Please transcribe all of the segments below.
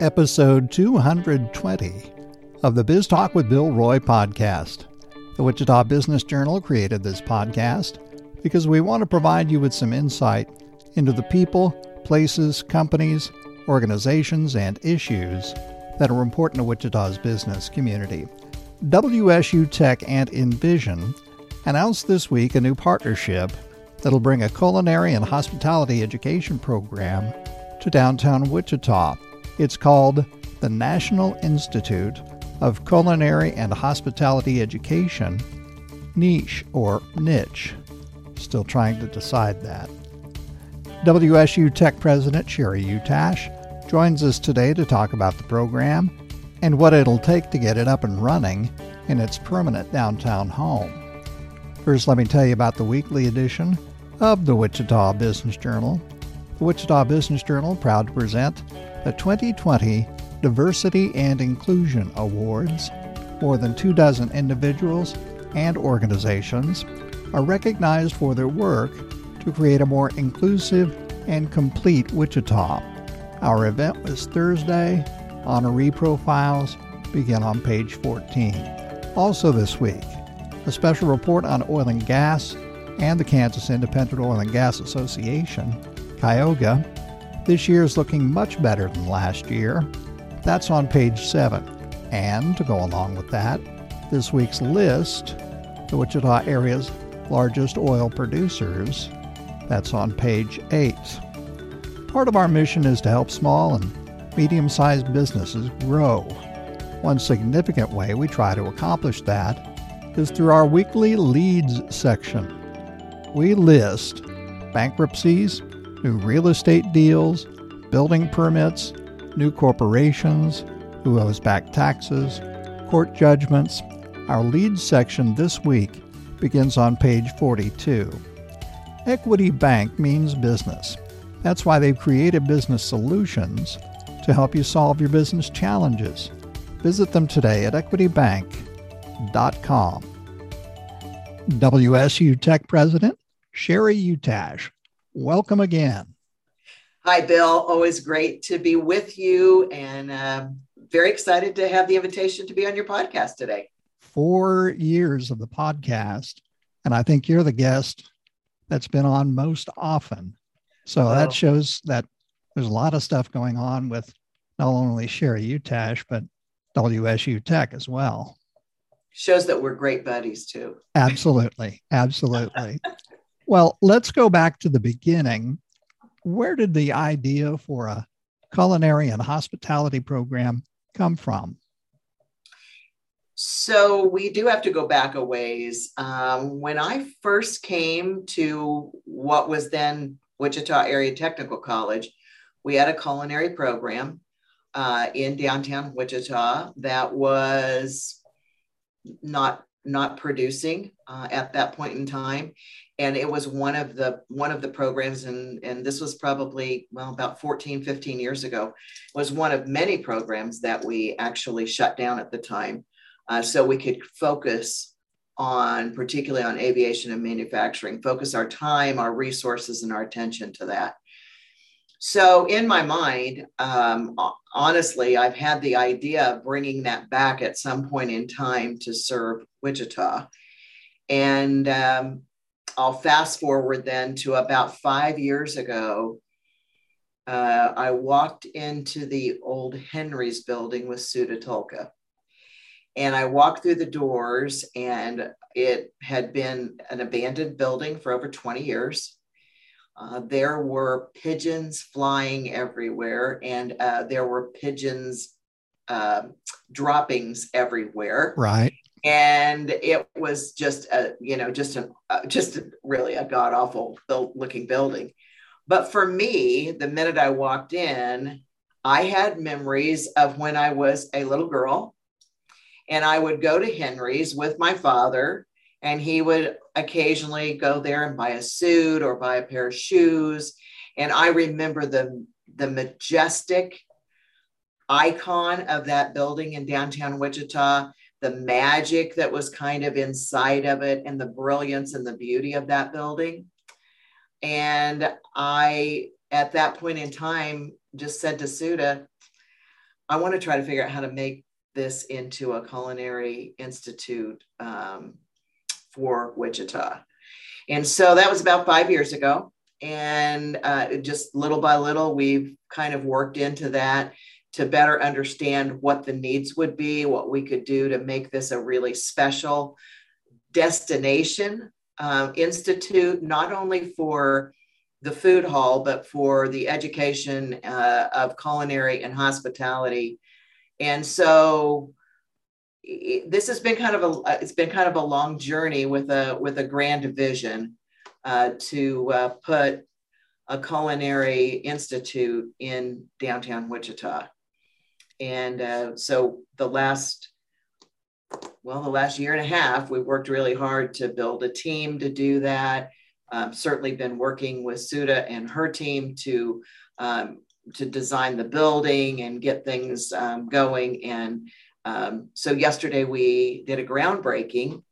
Episode 220 of the Biz Talk with Bill Roy podcast. The Wichita Business Journal created this podcast because we want to provide you with some insight into the people, places, companies, organizations, and issues that are important to Wichita's business community. WSU Tech and Envision announced this week a new partnership that'll bring a culinary and hospitality education program to downtown Wichita. It's called the National Institute of Culinary and Hospitality Education, Niche or Niche. Still trying to decide that. WSU Tech President Sheree Utash joins us today to talk about the program and what it'll take to get it up and running in its permanent downtown home. First, let me tell you about the weekly edition of the Wichita Business Journal. The Wichita Business Journal proud to present the 2020 Diversity and Inclusion Awards. More than two dozen individuals and organizations are recognized for their work to create a more inclusive and complete Wichita. Our event was Thursday. Honoree profiles begin on page 14. Also this week, a special report on oil and gas and the Kansas Independent Oil and Gas Association, KIOGA, this year is looking much better than last year. That's on page 7. And to go along with that, this week's list, the Wichita area's largest oil producers, that's on page 8. Part of our mission is to help small and medium sized businesses grow. One significant way we try to accomplish that is through our weekly leads section. We list bankruptcies, new real estate deals, building permits, new corporations, who owes back taxes, court judgments. Our lead section this week begins on page 42. Equity Bank means business. That's why they've created business solutions to help you solve your business challenges. Visit them today at equitybank.com. WSU Tech President Sheree Utash welcome again. Hi, Bill. Always great to be with you and uh, very excited to have the invitation to be on your podcast today. Four years of the podcast, and I think you're the guest that's been on most often. So oh. that shows that there's a lot of stuff going on with not only Sheree Utash, but WSU Tech as well. Shows that we're great buddies too. Absolutely. Absolutely. Well, let's go back to the beginning. Where did the idea for a culinary and hospitality program come from? So we do have to go back a ways. Um, when I first came to what was then Wichita Area Technical College, we had a culinary program uh, in downtown Wichita that was not not producing uh, at that point in time. And it was one of the one of the programs and and this was probably well about 14 15 years ago was one of many programs that we actually shut down at the time. Uh, so we could focus on particularly on aviation and manufacturing focus our time our resources and our attention to that so in my mind um, honestly i've had the idea of bringing that back at some point in time to serve wichita and um, I'll fast forward then to about five years ago. Uh, I walked into the old Henry's building with Sue Tolka. And I walked through the doors, and it had been an abandoned building for over 20 years. Uh, there were pigeons flying everywhere, and uh, there were pigeons uh, droppings everywhere. Right and it was just a you know just a uh, just a, really a god awful looking building but for me the minute i walked in i had memories of when i was a little girl and i would go to henry's with my father and he would occasionally go there and buy a suit or buy a pair of shoes and i remember the the majestic icon of that building in downtown wichita the magic that was kind of inside of it and the brilliance and the beauty of that building. And I, at that point in time, just said to Suda, I want to try to figure out how to make this into a culinary institute um, for Wichita. And so that was about five years ago. And uh, just little by little, we've kind of worked into that to better understand what the needs would be, what we could do to make this a really special destination um, institute, not only for the food hall, but for the education uh, of culinary and hospitality. And so this has been kind of a it's been kind of a long journey with a with a grand vision uh, to uh, put a culinary institute in downtown Wichita. And uh, so the last, well, the last year and a half, we worked really hard to build a team to do that. Um, certainly been working with Suda and her team to um, to design the building and get things um, going. And um, so yesterday we did a groundbreaking,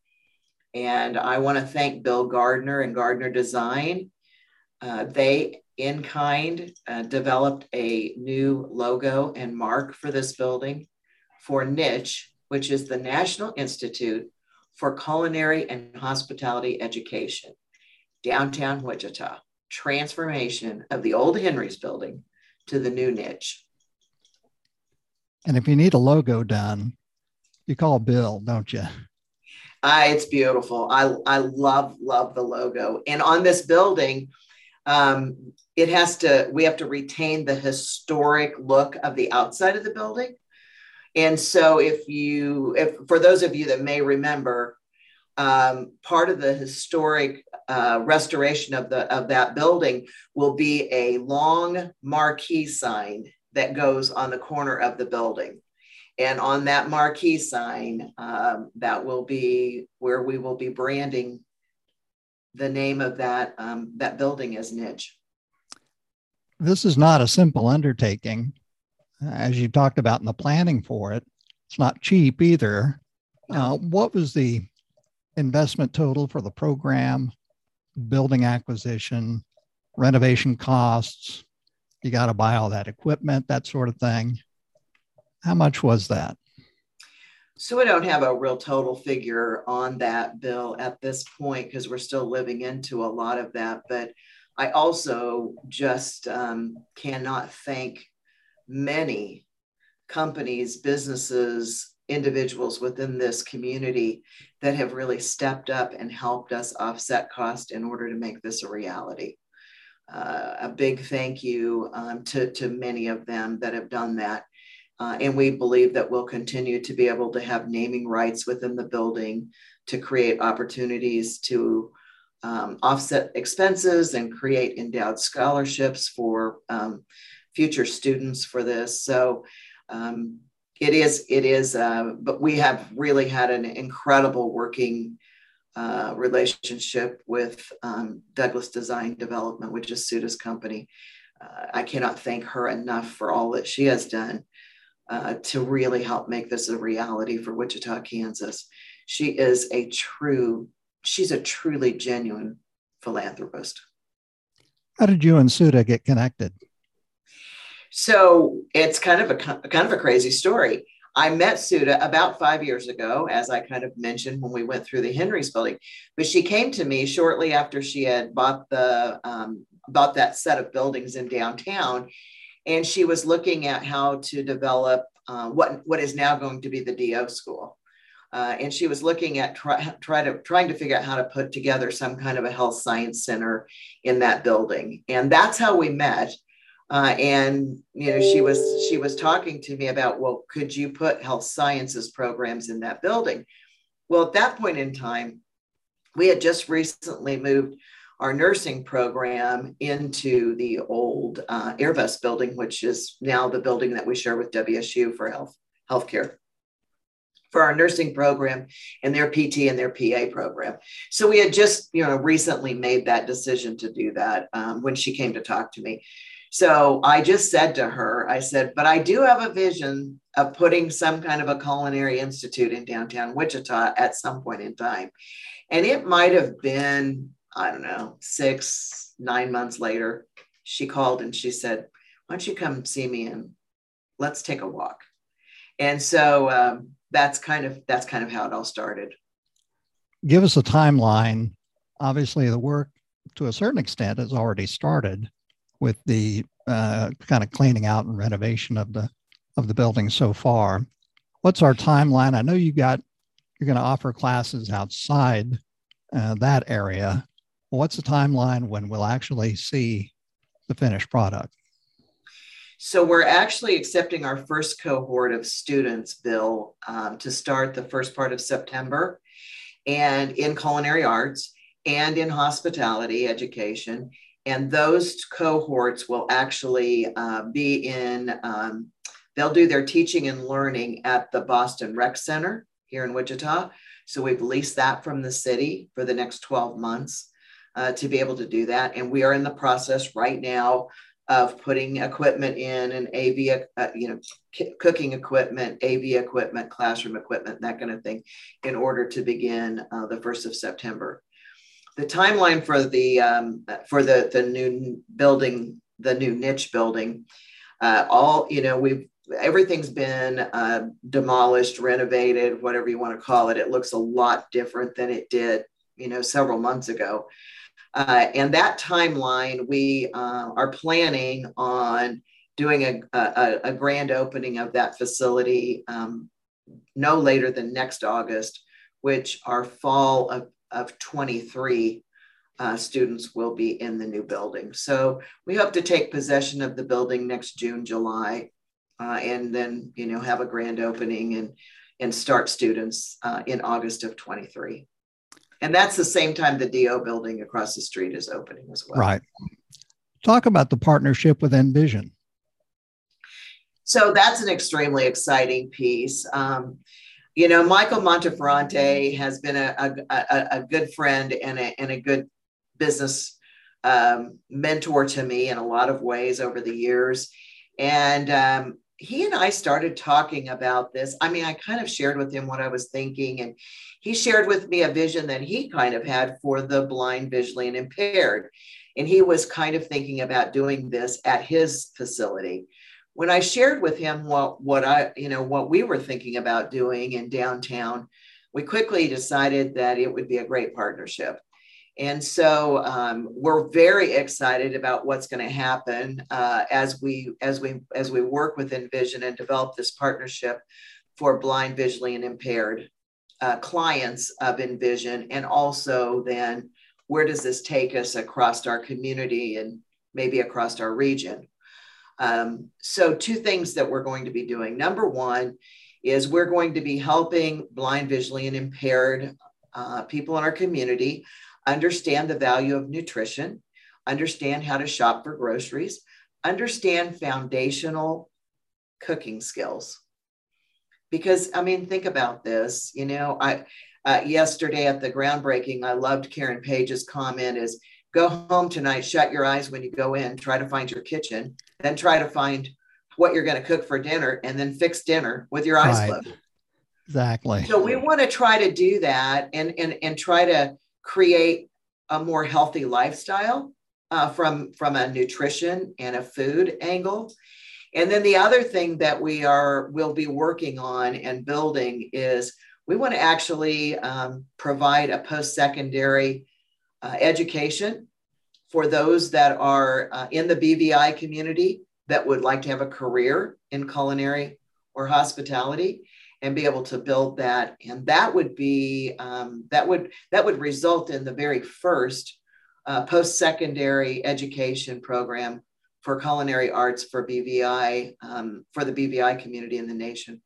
and I want to thank Bill Gardner and Gardner Design. Uh, they in kind uh, developed a new logo and mark for this building for Niche, which is the National Institute for Culinary and Hospitality Education, downtown Wichita. Transformation of the old Henry's building to the new niche. And if you need a logo done, you call Bill, don't you? Uh, it's beautiful. I, I love, love the logo. And on this building, um, it has to we have to retain the historic look of the outside of the building and so if you if for those of you that may remember um, part of the historic uh, restoration of the of that building will be a long marquee sign that goes on the corner of the building and on that marquee sign um, that will be where we will be branding the name of that um, that building as niche this is not a simple undertaking. As you talked about in the planning for it, it's not cheap either. Uh, what was the investment total for the program, building acquisition, renovation costs? You got to buy all that equipment, that sort of thing. How much was that? So we don't have a real total figure on that bill at this point because we're still living into a lot of that. But I also just um, cannot thank many companies, businesses, individuals within this community that have really stepped up and helped us offset cost in order to make this a reality. Uh, a big thank you um, to, to many of them that have done that. Uh, and we believe that we'll continue to be able to have naming rights within the building to create opportunities to um, offset expenses and create endowed scholarships for um, future students for this. So um, it is, it is, uh, but we have really had an incredible working uh, relationship with um, Douglas Design Development, which is Suda's company. Uh, I cannot thank her enough for all that she has done uh, to really help make this a reality for Wichita, Kansas. She is a true she's a truly genuine philanthropist. How did you and Suda get connected? So it's kind of a kind of a crazy story. I met Suda about five years ago, as I kind of mentioned when we went through the Henry's building. But she came to me shortly after she had bought the um, bought that set of buildings in downtown, and she was looking at how to develop uh, what what is now going to be the DO school. Uh, and she was looking at try, try to trying to figure out how to put together some kind of a health science center in that building and that's how we met uh, and you know she was she was talking to me about well could you put health sciences programs in that building well at that point in time we had just recently moved our nursing program into the old uh, airbus building which is now the building that we share with wsu for health healthcare for our nursing program and their PT and their PA program. So we had just, you know, recently made that decision to do that um, when she came to talk to me. So I just said to her, I said, but I do have a vision of putting some kind of a culinary institute in downtown Wichita at some point in time. And it might have been, I don't know, six, nine months later, she called and she said, Why don't you come see me and let's take a walk? And so um, that's kind of that's kind of how it all started. Give us a timeline. Obviously, the work to a certain extent has already started with the uh, kind of cleaning out and renovation of the of the building so far. What's our timeline? I know you got you're going to offer classes outside uh, that area. What's the timeline when we'll actually see the finished product? So we're actually accepting our first cohort of students, Bill, um, to start the first part of September, and in culinary arts and in hospitality education. And those cohorts will actually uh, be in, um, they'll do their teaching and learning at the Boston Rec Center here in Wichita. So we've leased that from the city for the next 12 months uh, to be able to do that. And we are in the process right now of putting equipment in and AV, uh, you know, c- cooking equipment, AV equipment, classroom equipment, that kind of thing, in order to begin uh, the first of September. The timeline for the um, for the the new building, the new niche building, uh, all you know, we've everything's been uh, demolished, renovated, whatever you want to call it. It looks a lot different than it did, you know, several months ago. Uh, and that timeline, we uh, are planning on doing a, a, a, grand opening of that facility um, no later than next August, which our fall of, of 23 uh, students will be in the new building. So we hope to take possession of the building next June, July, uh, and then, you know, have a grand opening and, and start students uh, in August of 23. And that's the same time the DO building across the street is opening as well. Right. Talk about the partnership with Envision. So that's an extremely exciting piece. Um, you know, Michael Monteferrante has been a, a, a, good friend and a, and a good business um, mentor to me in a lot of ways over the years. And um, he and I started talking about this. I mean, I kind of shared with him what I was thinking, and he shared with me a vision that he kind of had for the blind, visually, and impaired. And he was kind of thinking about doing this at his facility. When I shared with him what, what I, you know, what we were thinking about doing in downtown, we quickly decided that it would be a great partnership. And so um, we're very excited about what's going to happen uh, as we as we as we work with Envision and develop this partnership for blind, visually, and impaired uh, clients of Envision, and also then where does this take us across our community and maybe across our region? Um, so two things that we're going to be doing. Number one is we're going to be helping blind, visually, and impaired uh, people in our community understand the value of nutrition, understand how to shop for groceries, understand foundational cooking skills. Because, I mean, think about this. You know, I, uh, yesterday at the groundbreaking, I loved Karen Page's comment is go home tonight, shut your eyes when you go in, try to find your kitchen, then try to find what you're going to cook for dinner, and then fix dinner with your eyes right. closed. Exactly. So we want to try to do that and, and, and try to create a more healthy lifestyle uh, from from a nutrition and a food angle and then the other thing that we are will be working on and building is we want to actually um, provide a post-secondary uh, education for those that are uh, in the bvi community that would like to have a career in culinary or hospitality and be able to build that. And that would be um, that would that would result in the very first uh, post-secondary education program for culinary arts for bvi um, for the bvi community in the nation.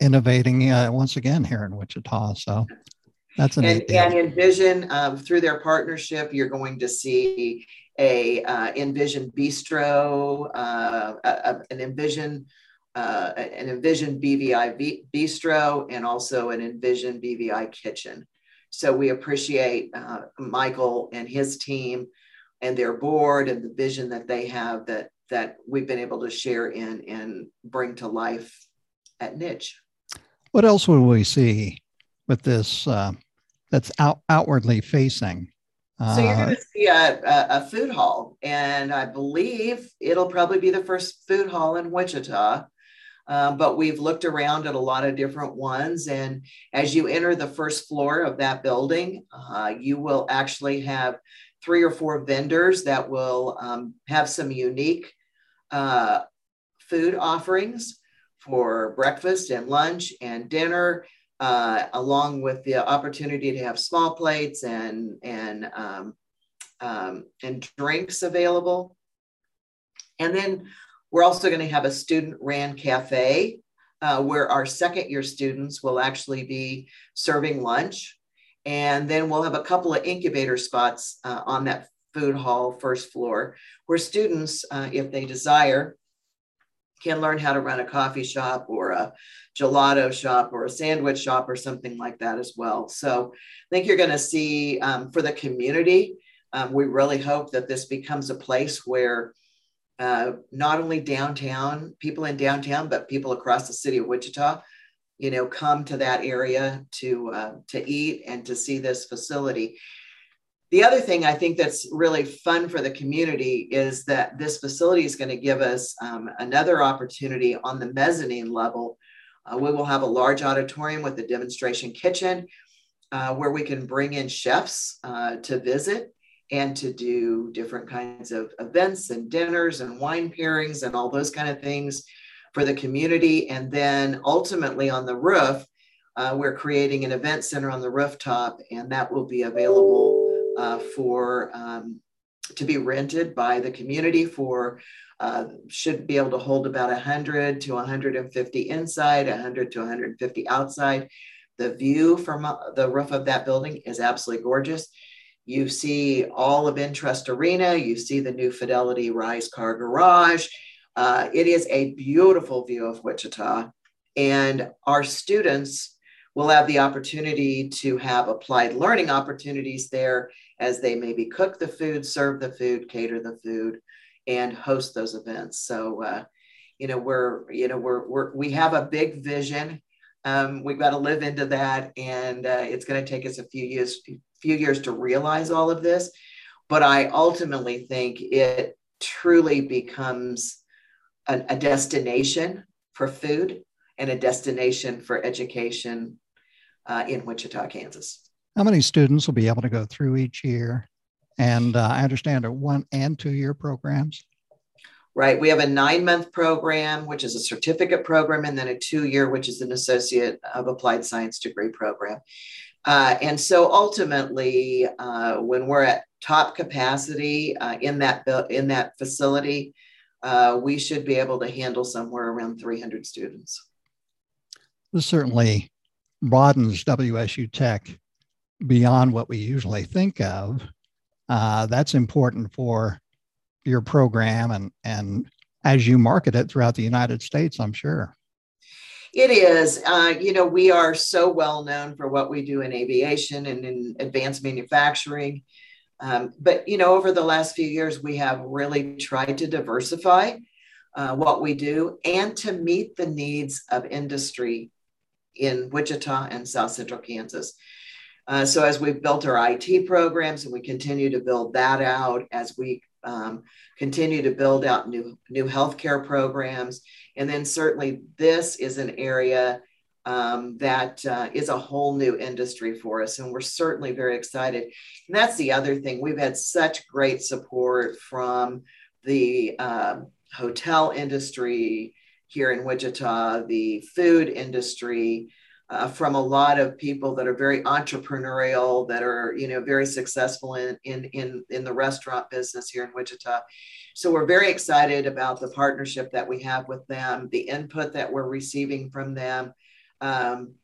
Innovating uh, once again here in wichita so that's an and, and envision um, through their partnership you're going to see a uh, envision bistro uh, a, an envision uh, an Envision BVI bistro and also an Envision BVI kitchen. So we appreciate uh, Michael and his team and their board and the vision that they have that that we've been able to share in and bring to life at Niche. What else will we see with this uh, that's out, outwardly facing So you're going to uh, see a, a, a, food hall, and I believe it'll probably be the first food hall in Wichita. Um, but we've looked around at a lot of different ones, and as you enter the first floor of that building, uh, you will actually have three or four vendors that will um, have some unique uh, food offerings for breakfast and lunch and dinner uh, along with the opportunity to have small plates and and um, um, and drinks available. And then we're also going to have a student ran cafe uh, where our second year students will actually be serving lunch. And then we'll have a couple of incubator spots uh, on that food hall first floor where students, uh, if they desire, can learn how to run a coffee shop or a gelato shop or a sandwich shop or something like that as well. So I think you're going to see um, for the community, um, we really hope that this becomes a place where uh, not only downtown, people in downtown, but people across the city of Wichita, you know, come to that area to uh, to eat and to see this facility. The other thing I think that's really fun for the community is that this facility is going to give us um, another opportunity on the mezzanine level. Uh, we will have a large auditorium with a demonstration kitchen uh, where we can bring in chefs uh, to visit and to do different kinds of events and dinners and wine pairings and all those kind of things for the community. And then ultimately on the roof, uh, we're creating an event center on the rooftop, and that will be available uh, for um, to be rented by the community for uh, should be able to hold about 100 to 150 inside 100 to 150 outside. The view from uh, the roof of that building is absolutely gorgeous. You see all of Intrust Arena. You see the new fidelity rise car garage. Uh, it is a beautiful view of wichita. And our students will have the opportunity to have applied learning opportunities there as they maybe cook the food, serve the food, cater the food, and host those events. So, uh, you know, we're, you know, we're, we're, we have a big vision. Um, we've got to live into that, and uh, it's going to take us a few years, few years to realize all of this. But I ultimately think it truly becomes a destination for food and a destination for education uh, in Wichita, Kansas. How many students will be able to go through each year? And uh, I understand are one and two year programs. Right. We have a nine month program, which is a certificate program, and then a two year, which is an associate of applied science degree program. Uh, and so ultimately, uh, when we're at top capacity uh, in that in that facility, uh, we should be able to handle somewhere around 300 students. This certainly broadens WSU Tech beyond what we usually think of. Uh, that's important for your program and and as you market it throughout the United States, I'm sure. It is. Uh, you know, we are so well known for what we do in aviation and in advanced manufacturing. Um, but, you know, over the last few years, we have really tried to diversify uh, what we do and to meet the needs of industry in Wichita and South Central Kansas. Uh, so as we've built our IT programs and we continue to build that out, as we um, continue to build out new new healthcare programs, and then certainly this is an area um, that uh, is a whole new industry for us, and we're certainly very excited. And that's the other thing we've had such great support from the uh, hotel industry here in Wichita, the food industry uh, from a lot of people that are very entrepreneurial, that are you know very successful in in in in the restaurant business here in Wichita. So we're very excited about the partnership that we have with them, the input that we're receiving from them. Um,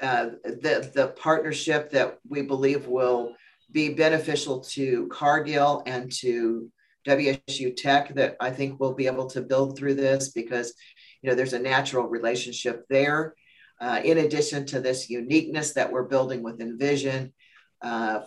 uh, the, the partnership that we believe will be beneficial to Cargill and to WSU Tech that I think we'll be able to build through this because you know there's a natural relationship there. Uh, in addition to this uniqueness that we're building with Envision, uh,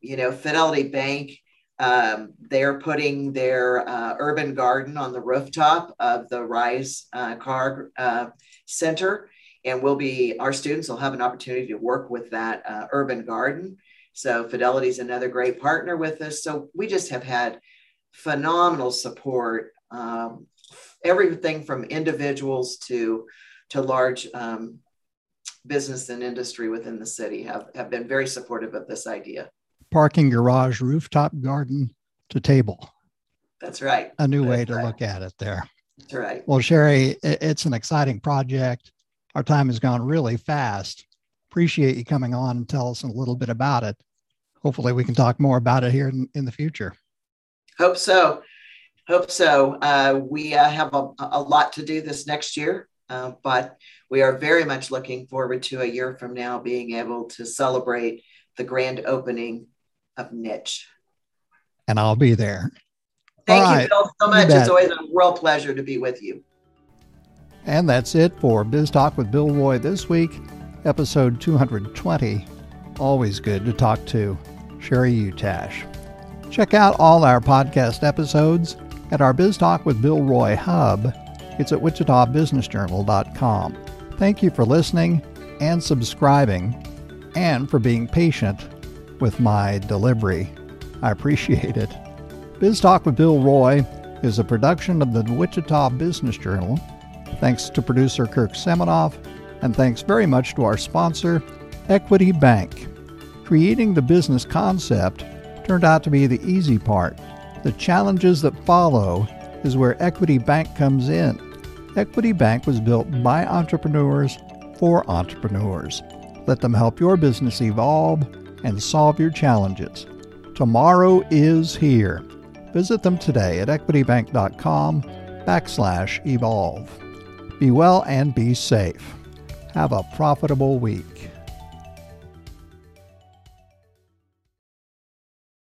you know, Fidelity Bank, um, they're putting their uh, urban garden on the rooftop of the Rise uh, Car uh, Center. And we'll be, our students will have an opportunity to work with that uh, urban garden. So Fidelity is another great partner with us. So we just have had phenomenal support. Um, everything from individuals to to large um, business and industry within the city have, have been very supportive of this idea. Parking garage, rooftop garden to table. That's right. A new That's way to right. look at it there. That's right. Well, Sheree, it's an exciting project. Our time has gone really fast. Appreciate you coming on and tell us a little bit about it. Hopefully, we can talk more about it here in, in the future. Hope so. Hope so. Uh, we uh, have a, a, lot to do this next year, uh, but we are very much looking forward to a year from now being able to celebrate the grand opening of Niche. And I'll be there. Thank All you, right. Bill, so much. It's always a real pleasure to be with you. And that's it for Biz Talk with Bill Roy this week, episode 220. Always good to talk to Sheree Utash. Check out all our podcast episodes at our Biz Talk with Bill Roy hub. It's at wichitabusinessjournal.com. Thank you for listening and subscribing and for being patient with my delivery. I appreciate it. Biz Talk with Bill Roy is a production of the Wichita Business Journal. Thanks to producer Kirk Seminoff, and thanks very much to our sponsor, Equity Bank. Creating the business concept turned out to be the easy part. The challenges that follow is where Equity Bank comes in. Equity Bank was built by entrepreneurs for entrepreneurs. Let them help your business evolve and solve your challenges. Tomorrow is here. Visit them today at equitybank.com backslash evolve. Be well and be safe. Have a profitable week.